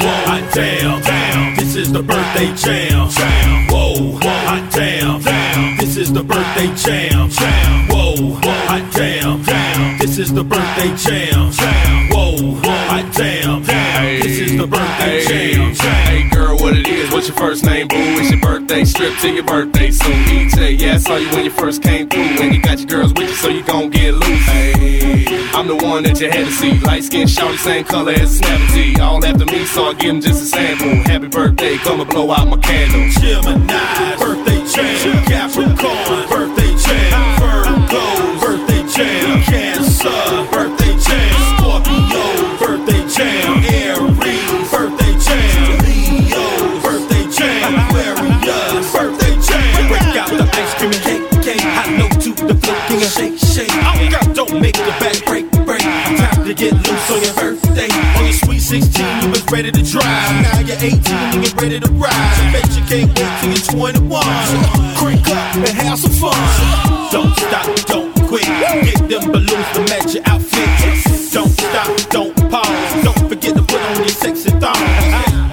hot damn, damn. This is the birthday jam. jam. Whoa, hot damn, damn. This is the birthday jam. jam. Whoa, hot damn, damn. This is the birthday jam. jam. Whoa, hot damn, damn. This is the birthday jam. jam. Hey girl, what it is? What's your first name? Boo, it's your birthday. Strip to your birthday soon. Ejae, yeah, I saw you when you first came through. And you got your girls with you, so you gon' get loose. Hey, I'm the one that you had to see. Light skin, shawty, same color as a snap T. All after me, so I give him just a sample. Happy birthday, come and blow out my candle. Gemini, birthday jam. Capricorn, birthday jam. Get loose on your birthday. On your sweet 16, you was ready to drive. Now you're 18 and you're ready to ride. So bet you can't wait till you're 21. So crank up and have some fun. Don't stop, don't quit. Get them balloons to match your outfit. Don't stop, don't pause. Don't forget to put on your sexy thong.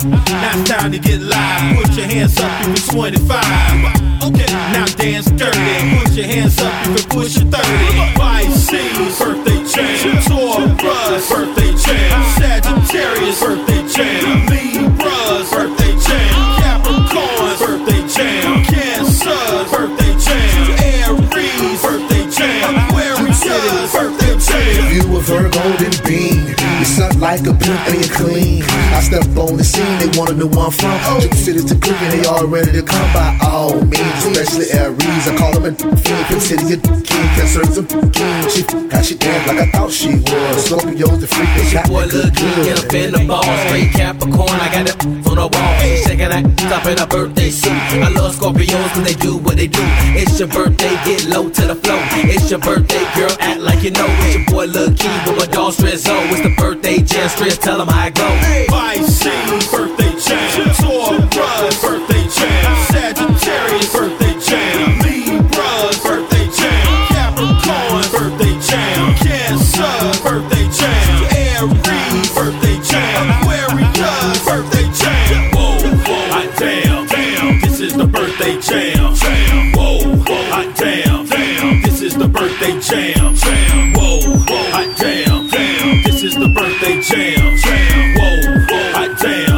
Now it's time to get live. Put your hands up if you're 25. Okay, now dance dirty. Put your hands up if you push your 30. Pisces, birthday jam. Taurus, birthday jam. Sagittarius, birthday jam. Libras, birthday jam. Capricorn, birthday jam. Cancer, birthday jam. Aries, birthday jam. Aquarius, birthday jam. You a Virgo, then beam. You suck like a pimp and clean. I step on the scene, they wanna know where I'm from. Drip city to Cleveland, they all ready to come by all means. Especially Aries, I call them a fiend. Pimp city, a king, can serve some king. She got she dance like I thought she was. Scorpio's the freak, they got Boy, me good, look, he get up in the ball. good. Straight Capricorn, I got it on the wall. She shaking that top in a birthday suit. I love Scorpios cause they do what they do. It's your birthday, get low to the flow. It's your birthday, girl, act like you know. It's your boy, Lil Kee, with my dog Strizzo. It's the birthday jam, Stress, tell him how I go. Pisces, birthday jam. jam. jam. Whoa, whoa, hot damn. damn. This is the birthday jam. jam. Whoa, whoa, hot damn. damn. This is the birthday jam. jam. Whoa, whoa, hot damn.